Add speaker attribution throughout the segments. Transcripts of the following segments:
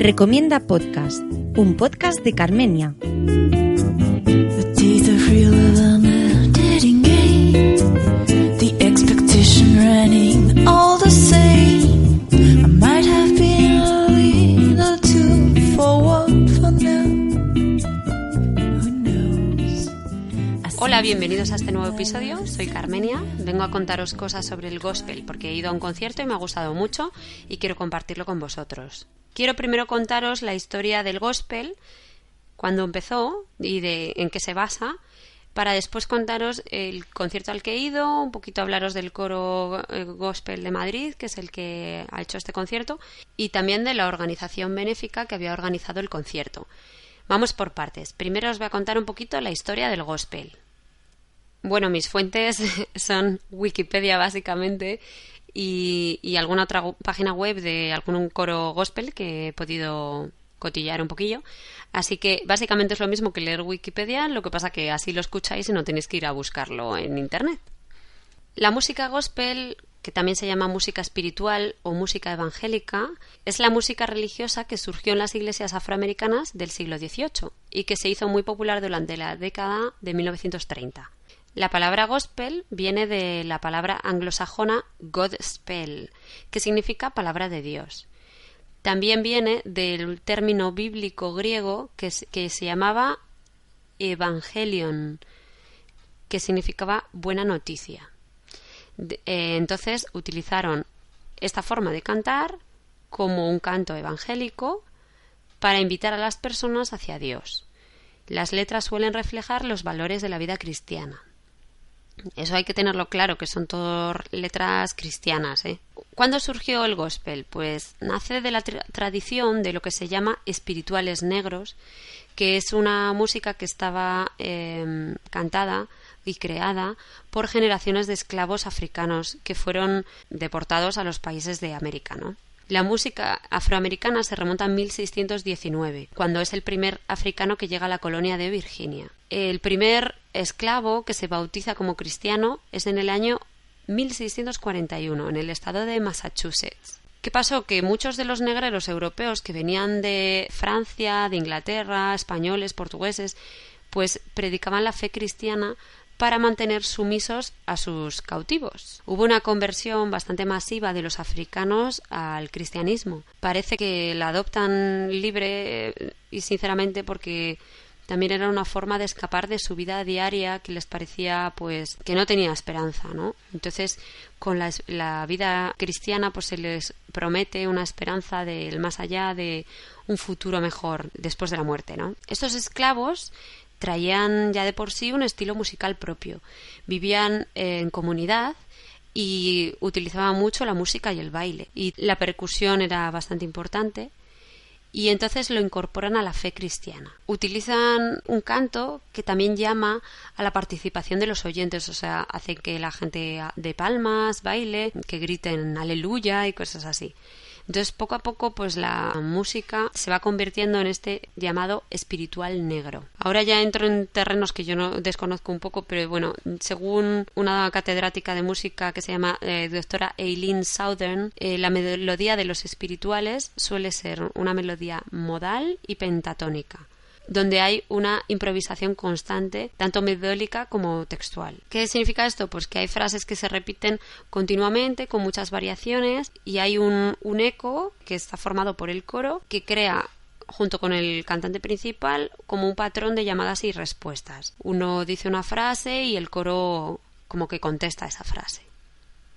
Speaker 1: Recomienda Podcast, un podcast de Carmenia.
Speaker 2: Bienvenidos a este nuevo episodio. Soy Carmenia. Vengo a contaros cosas sobre el gospel porque he ido a un concierto y me ha gustado mucho y quiero compartirlo con vosotros. Quiero primero contaros la historia del gospel, cuando empezó y de en qué se basa, para después contaros el concierto al que he ido, un poquito hablaros del coro eh, gospel de Madrid, que es el que ha hecho este concierto, y también de la organización benéfica que había organizado el concierto. Vamos por partes. Primero os voy a contar un poquito la historia del gospel. Bueno, mis fuentes son Wikipedia básicamente y, alguna otra página web de algún coro gospel que he podido cotillar un poquillo. Así que básicamente es lo mismo que leer Wikipedia, lo que pasa que así lo escucháis y no tenéis que ir a buscarlo en Internet. La música gospel, que también se llama música espiritual o música evangélica, es la música religiosa que surgió en las iglesias afroamericanas del siglo XVIII y que se hizo muy popular durante la década de 1930. La palabra gospel viene de la palabra anglosajona Godspell, que significa palabra de Dios. También viene del término bíblico griego que, se llamaba evangelion, que significaba buena noticia. Eh, entonces utilizaron esta forma de cantar como un canto evangélico para invitar a las personas hacia Dios. Las letras suelen reflejar los valores de la vida cristiana. Eso hay que tenerlo claro, que son todas letras cristianas. ¿eh? ¿Cuándo surgió el gospel? Pues nace de la tradición de lo que se llama espirituales negros, que es una música que estaba em, cantada y creada por generaciones de esclavos africanos que fueron deportados a los países de América. ¿no? La música afroamericana se remonta a 1619, cuando es el primer africano que llega a la colonia de Virginia. El primer esclavo que se bautiza como cristiano es en el año 1641, en el estado de Massachusetts. ¿Qué pasó? Que muchos de los negreros europeos que venían de Francia, de Inglaterra, españoles, portugueses, pues predicaban la fe cristiana para mantener sumisos a sus cautivos. Hubo una conversión bastante masiva de los africanos al cristianismo. Parece que la adoptan libre y sinceramente porque también era una forma de escapar de su vida diaria que les parecía pues que no tenía esperanza, ¿no? Entonces, con la, la vida cristiana pues se les promete una esperanza del más allá de un futuro mejor después de la muerte, ¿no? Estos esclavos traían ya de por sí un estilo musical propio. Vivían en comunidad y utilizaban mucho la música y el baile. Y la percusión era bastante importante. Y entonces lo incorporan a la fe cristiana. Utilizan un canto que también llama a la participación de los oyentes, o sea, hace que la gente de palmas, baile, que griten aleluya y cosas así. Entonces, poco a poco, pues la música se va convirtiendo en este llamado espiritual negro. Ahora ya entro en terrenos que yo no desconozco un poco, pero bueno, según una catedrática de música que se llama eh, doctora Eileen Southern, eh, la melodía de los espirituales suele ser una melodía modal y pentatónica donde hay una improvisación constante, tanto melódica como textual. ¿Qué significa esto? Pues que hay frases que se repiten continuamente, con muchas variaciones, y hay un, un eco que está formado por el coro que crea junto con el cantante principal como un patrón de llamadas y respuestas. Uno dice una frase y el coro como que contesta esa frase.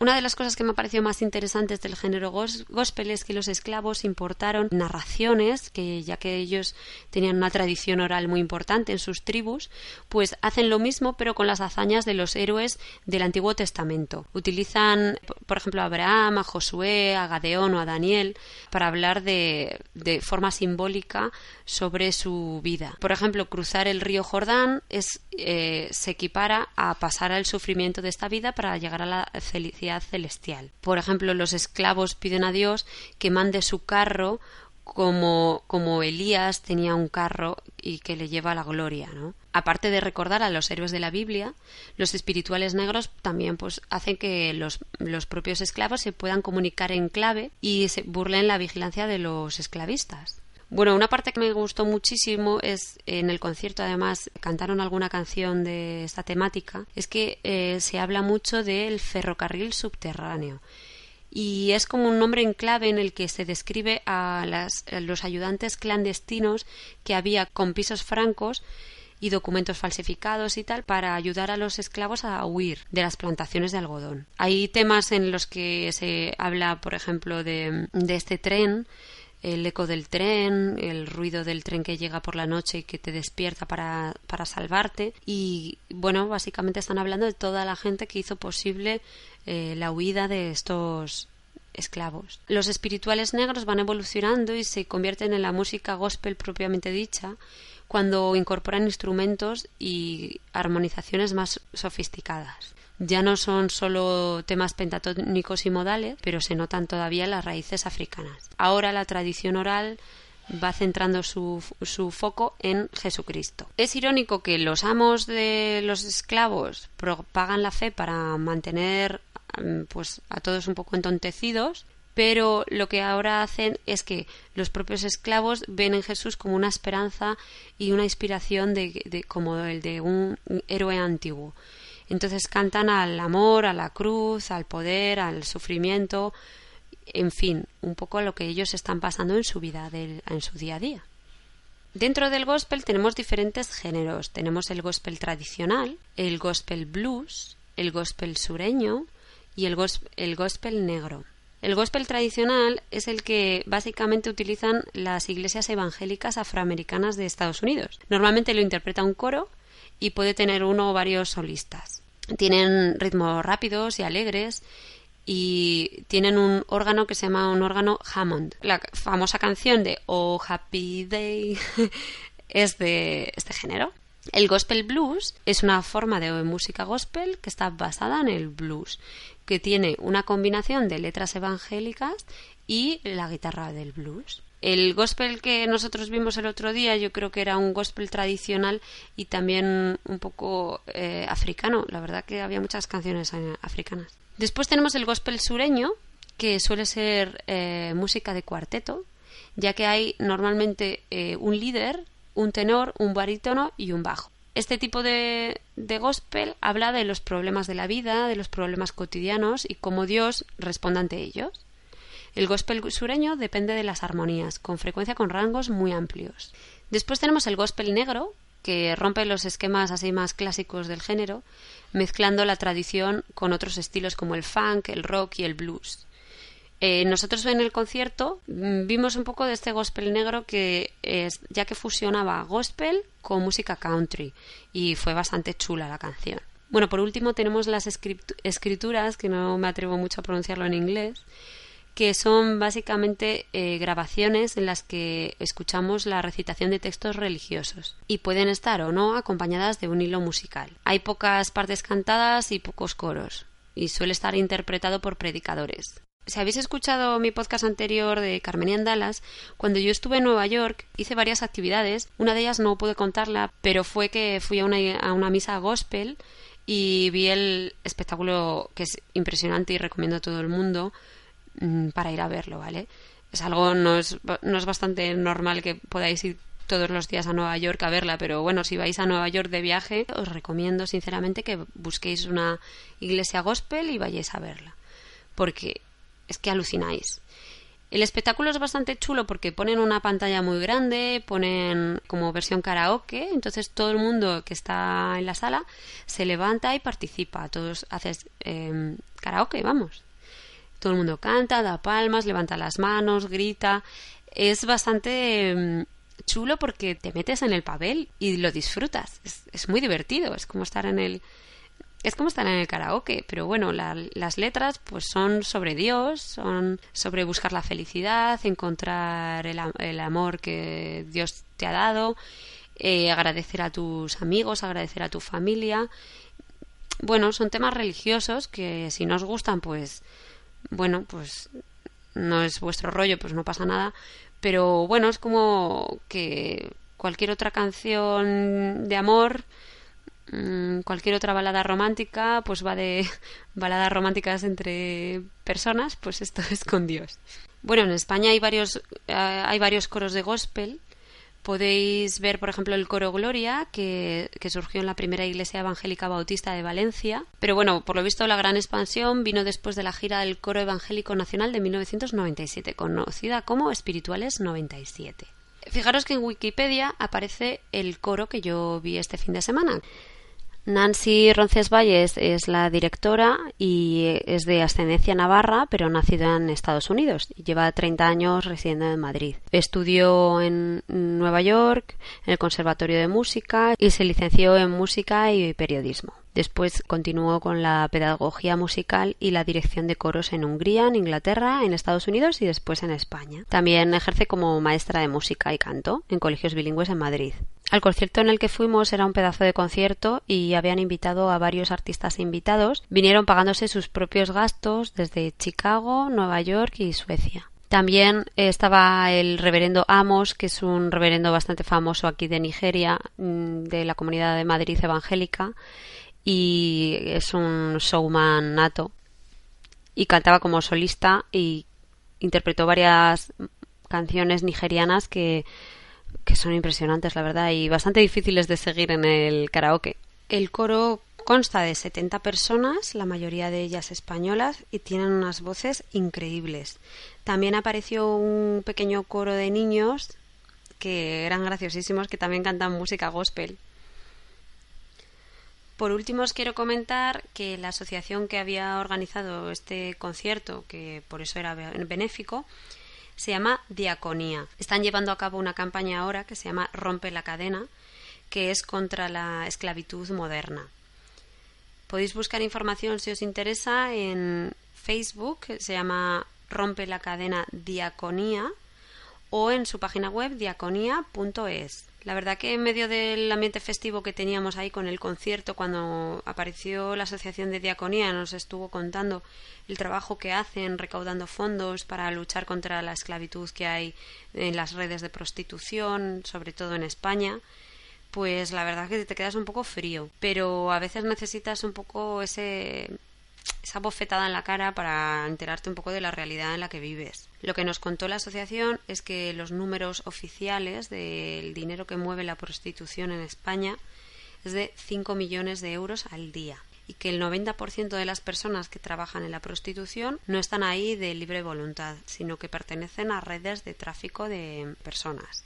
Speaker 2: Una de las cosas que me ha parecido más interesantes del género gospel es que los esclavos importaron narraciones, que ya que ellos tenían una tradición oral muy importante en sus tribus, pues hacen lo mismo pero con las hazañas de los héroes del Antiguo Testamento. Utilizan, por ejemplo, a Abraham, a Josué, a Gadeón o a Daniel para hablar de, de forma simbólica sobre su vida. Por ejemplo, cruzar el río Jordán eh, se equipara a pasar al sufrimiento de esta vida para llegar a la felicidad celestial. Por ejemplo, los esclavos piden a Dios que mande su carro como, como Elías tenía un carro y que le lleva a la gloria, ¿no? Aparte de recordar a los héroes de la Biblia, los espirituales negros también pues hacen que los, los propios esclavos se puedan comunicar en clave y se burlen la vigilancia de los esclavistas. Bueno, una parte que me gustó muchísimo es en el concierto, además, cantaron alguna canción de esta temática, es que eh, se habla mucho del ferrocarril subterráneo y es como un nombre en clave en el que se describe a, los ayudantes clandestinos que había con pisos francos y documentos falsificados y tal para ayudar a los esclavos a huir de las plantaciones de algodón. Hay temas en los que se habla, por ejemplo, de este tren el eco del tren, el ruido del tren que llega por la noche y que te despierta para, para salvarte. Y bueno, básicamente están hablando de toda la gente que hizo posible eh, la huida de estos esclavos. Los espirituales negros van evolucionando y se convierten en la música gospel propiamente dicha cuando incorporan instrumentos y armonizaciones más sofisticadas. Ya no son solo temas pentatónicos y modales, pero se notan todavía las raíces africanas. Ahora la tradición oral va centrando su, su, foco en Jesucristo. Es irónico que los amos de los esclavos propagan la fe para mantener mm, pues a todos un poco entontecidos, pero lo que ahora hacen es que los propios esclavos ven en Jesús como una esperanza y una inspiración de como el de un héroe antiguo. Entonces cantan al amor, a la cruz, al poder, al sufrimiento, en fin, un poco lo que ellos están pasando en su vida, en su día a día. Dentro del gospel tenemos diferentes géneros. Tenemos el gospel tradicional, el gospel blues, el gospel sureño y el gospel negro. El gospel tradicional es el que básicamente utilizan las iglesias evangélicas afroamericanas de Estados Unidos. Normalmente lo interpreta un coro y puede tener uno o varios solistas. Tienen ritmos rápidos y alegres y tienen un órgano que se llama un órgano Hammond. La famosa canción de Oh Happy Day es de este género. El gospel blues es una forma de música gospel que está basada en el blues, que tiene una combinación de letras evangélicas y la guitarra del blues. El gospel que nosotros vimos el otro día yo creo que era un gospel tradicional y también un poco eh, africano. La verdad que había muchas canciones eh, africanas. Después tenemos el gospel sureño, que suele ser eh, música de cuarteto, ya que hay normalmente un líder, un tenor, un barítono y un bajo. Este tipo de, de, gospel habla de los problemas de la vida, de los problemas cotidianos y cómo Dios responde ante ellos. El gospel sureño depende de las armonías, con frecuencia con rangos muy amplios. Después tenemos el gospel negro, que rompe los esquemas así más clásicos del género, mezclando la tradición con otros estilos como el funk, el rock y el blues. Eh, nosotros en el concierto mm, vimos un poco de este gospel negro que es, ya que fusionaba gospel con música country y fue bastante chula la canción. Bueno, por último tenemos las escrituras, que no me atrevo mucho a pronunciarlo en inglés, que son básicamente eh, grabaciones en las que escuchamos la recitación de textos religiosos y pueden estar o no acompañadas de un hilo musical. Hay pocas partes cantadas y pocos coros y suele estar interpretado por predicadores. Si habéis escuchado mi podcast anterior de Carmenia Dallas, cuando yo estuve en Nueva York hice varias actividades. Una de ellas no pude contarla, pero fue que fui a una, a una misa gospel y vi el espectáculo que es impresionante y recomiendo a todo el mundo para ir a verlo, ¿vale? Es algo, no es, no es bastante normal que podáis ir todos los días a Nueva York a verla, pero bueno, si vais a Nueva York de viaje, os recomiendo sinceramente que busquéis una iglesia gospel y vayáis a verla, porque es que alucináis. El espectáculo es bastante chulo porque ponen una pantalla muy grande, ponen como versión karaoke, entonces todo el mundo que está en la sala se levanta y participa. Todos haces em, karaoke, vamos. Todo el mundo canta, da palmas, levanta las manos, grita. Es bastante em, chulo porque te metes en el papel y lo disfrutas. es muy divertido, es como estar en el, es como estar en el karaoke, pero bueno, las letras pues son sobre Dios, son sobre buscar la felicidad, encontrar el, amor que Dios te ha dado, eh, agradecer a tus amigos, agradecer a tu familia. Bueno, son temas religiosos que si no os gustan, pues bueno, pues no es vuestro rollo, pues no pasa nada. Pero bueno, es como que cualquier otra canción de amor Mm, cualquier otra balada romántica pues va de baladas románticas entre personas, pues esto es con Dios. Bueno, en España hay varios, eh, hay varios coros de gospel. Podéis ver, por ejemplo, el coro Gloria, que, que, surgió en la primera iglesia evangélica bautista de Valencia. Pero bueno, por lo visto, la gran expansión vino después de la gira del Coro Evangélico Nacional de 1997, conocida como Espirituales 97. Fijaros que en Wikipedia aparece el coro que yo vi este fin de semana. Nancy Roncesvalles es la directora y es de ascendencia navarra, pero nacida en Estados Unidos. Lleva 30 años residiendo en Madrid. Estudió en Nueva York, en el Conservatorio de Música y se licenció en Música y Periodismo. Después continuó con la pedagogía musical y la dirección de coros en Hungría, en Inglaterra, en Estados Unidos y después en España. También ejerce como maestra de música y canto en colegios bilingües en Madrid. Al concierto en el que fuimos era un pedazo de concierto y habían invitado a varios artistas invitados. Vinieron pagándose sus propios gastos desde Chicago, Nueva York y Suecia. También estaba el reverendo Amos, que es un reverendo bastante famoso aquí de Nigeria, mm, de la comunidad de Madrid evangélica, y es un showman nato y cantaba como solista y interpretó varias canciones nigerianas que, que son impresionantes, la verdad, y bastante difíciles de seguir en el karaoke. El coro consta de 70 personas, la mayoría de ellas españolas, y tienen unas voces increíbles. También apareció un pequeño coro de niños que eran graciosísimos, que también cantan música gospel. Por último, os quiero comentar que la asociación que había organizado este concierto, que por eso era benéfico, se llama Diaconía. Están llevando a cabo una campaña ahora que se llama Rompe la cadena, que es contra la esclavitud moderna. Podéis buscar información si os interesa en Facebook, se llama Rompe la cadena Diaconía, o en su página web diaconía.es. La verdad que en medio del ambiente festivo que teníamos ahí con el concierto, cuando apareció la Asociación de Diaconía, nos estuvo contando el trabajo que hacen recaudando fondos para luchar contra la esclavitud que hay en las redes de prostitución, sobre todo en España pues la verdad que te quedas un poco frío, pero a veces necesitas un poco ese esa bofetada en la cara para enterarte un poco de la realidad en la que vives. Lo que nos contó la asociación es que los números oficiales del dinero que mueve la prostitución en España es de 5 millones de euros al día y que el 90% de las personas que trabajan en la prostitución no están ahí de libre voluntad, sino que pertenecen a redes de tráfico de personas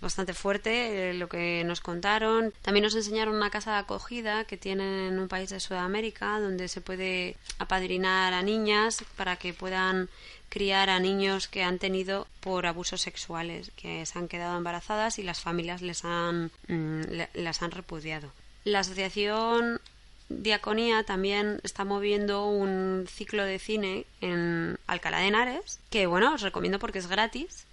Speaker 2: bastante fuerte eh, lo que nos contaron. También nos enseñaron una casa de acogida que tienen en un país de Sudamérica donde se puede apadrinar a niñas para que puedan criar a niños que han tenido por abusos sexuales, que se han quedado embarazadas y las familias les han, mm, las han repudiado. La asociación Diaconía también está moviendo un ciclo de cine en Alcalá de Henares, que bueno, os recomiendo porque es gratis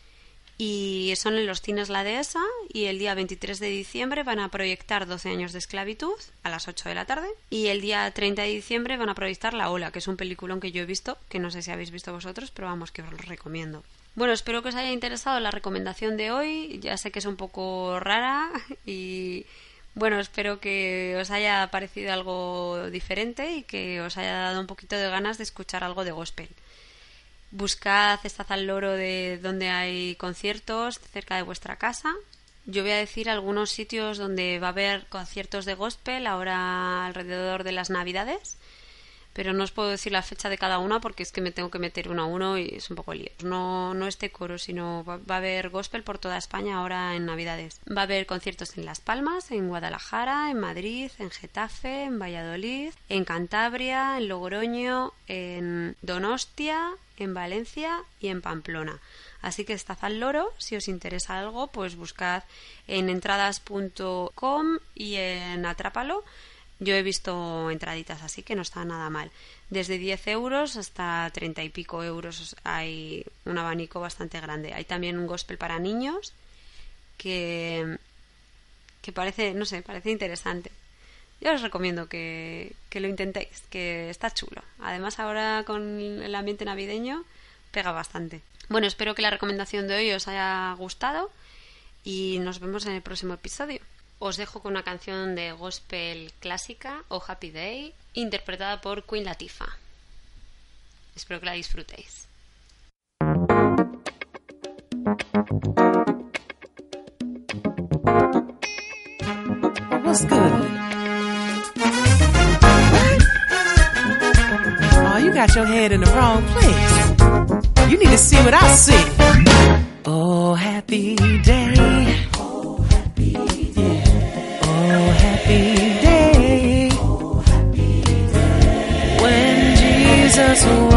Speaker 2: y son en los cines La Dehesa y el día 23 de diciembre van a proyectar 12 años de esclavitud a las 8 de la tarde y el día 30 de diciembre van a proyectar La Ola, que es un peliculón que yo he visto, que no sé si habéis visto vosotros, pero vamos, que os lo recomiendo. Bueno, espero que os haya interesado la recomendación de hoy, ya sé que es un poco rara y bueno, espero que os haya parecido algo diferente y que os haya dado un poquito de ganas de escuchar algo de gospel. Buscad, estad al loro de donde hay conciertos cerca de vuestra casa. Yo voy a decir algunos sitios donde va a haber conciertos de gospel ahora alrededor de las Navidades. pero no os puedo decir la fecha de cada una porque es que me tengo que meter uno a uno y es un poco lío. No, no este coro, sino va, va a haber gospel por toda España ahora en Navidades. Va a haber conciertos en Las Palmas, en Guadalajara, en Madrid, en Getafe, en Valladolid, en Cantabria, en Logroño, en Donostia, en Valencia y en Pamplona. Así que estad al loro, si os interesa algo, pues buscad en entradas.com y en Atrápalo. Yo he visto entraditas así que no está nada mal. Desde 10 euros hasta 30 y pico euros hay un abanico bastante grande. Hay también un gospel para niños que, que parece, no sé, parece interesante. Yo os recomiendo que, que lo intentéis, que está chulo. Además ahora con el ambiente navideño pega bastante. Bueno, espero que la recomendación de hoy os haya gustado y nos vemos en el próximo episodio. Os dejo con una canción de gospel clásica, o Happy Day, interpretada por Queen Latifah. Espero que la disfrutéis.
Speaker 3: Got your head in the wrong place. You need to see what I see. Oh, happy day. Oh, happy day. Oh, happy day. When Jesus washed. When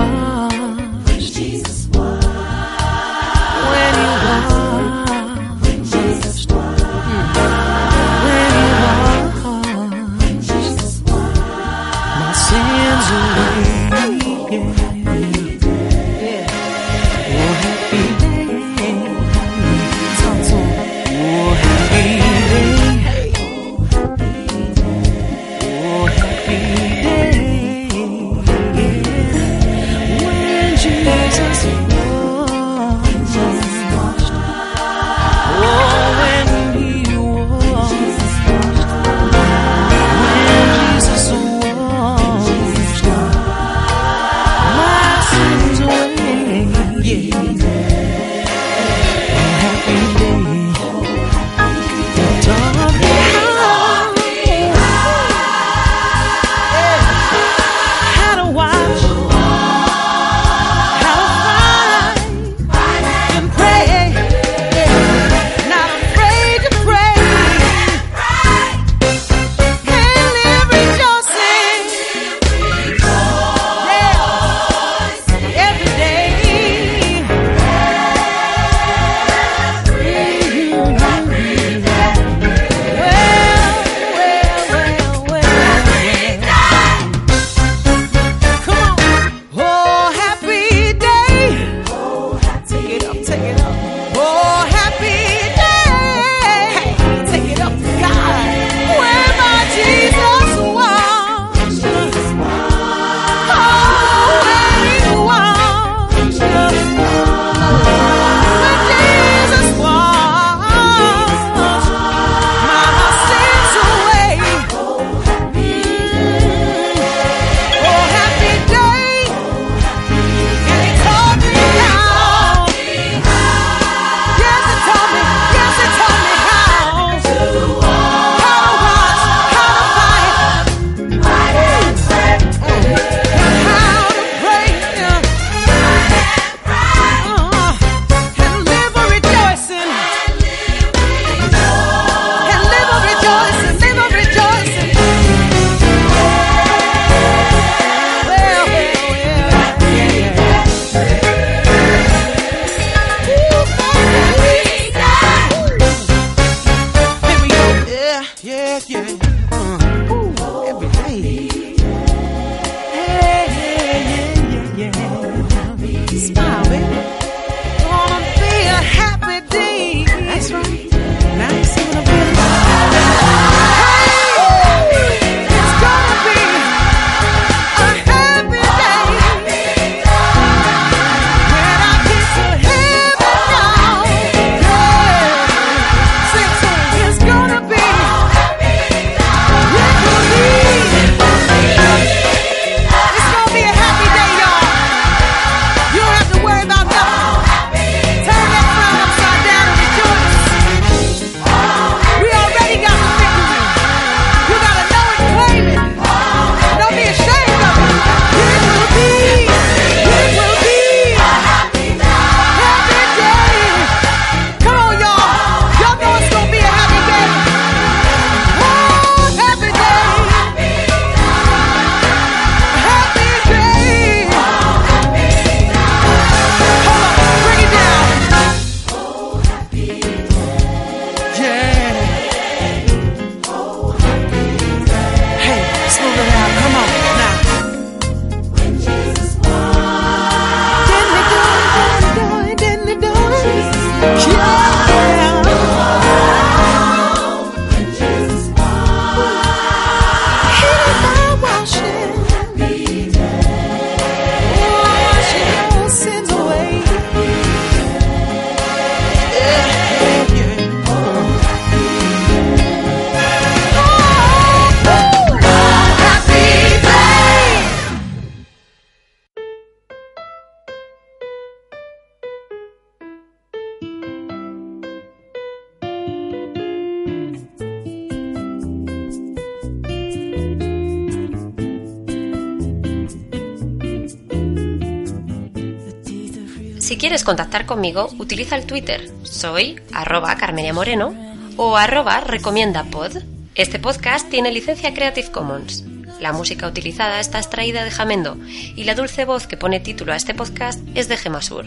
Speaker 2: Quieres contactar conmigo, utiliza el Twitter. Soy arroba Carmenia Moreno o arroba recomiendapod. Este podcast tiene licencia Creative Commons. La música utilizada está extraída de Jamendo y la dulce voz que pone título a este podcast es de Gemasur.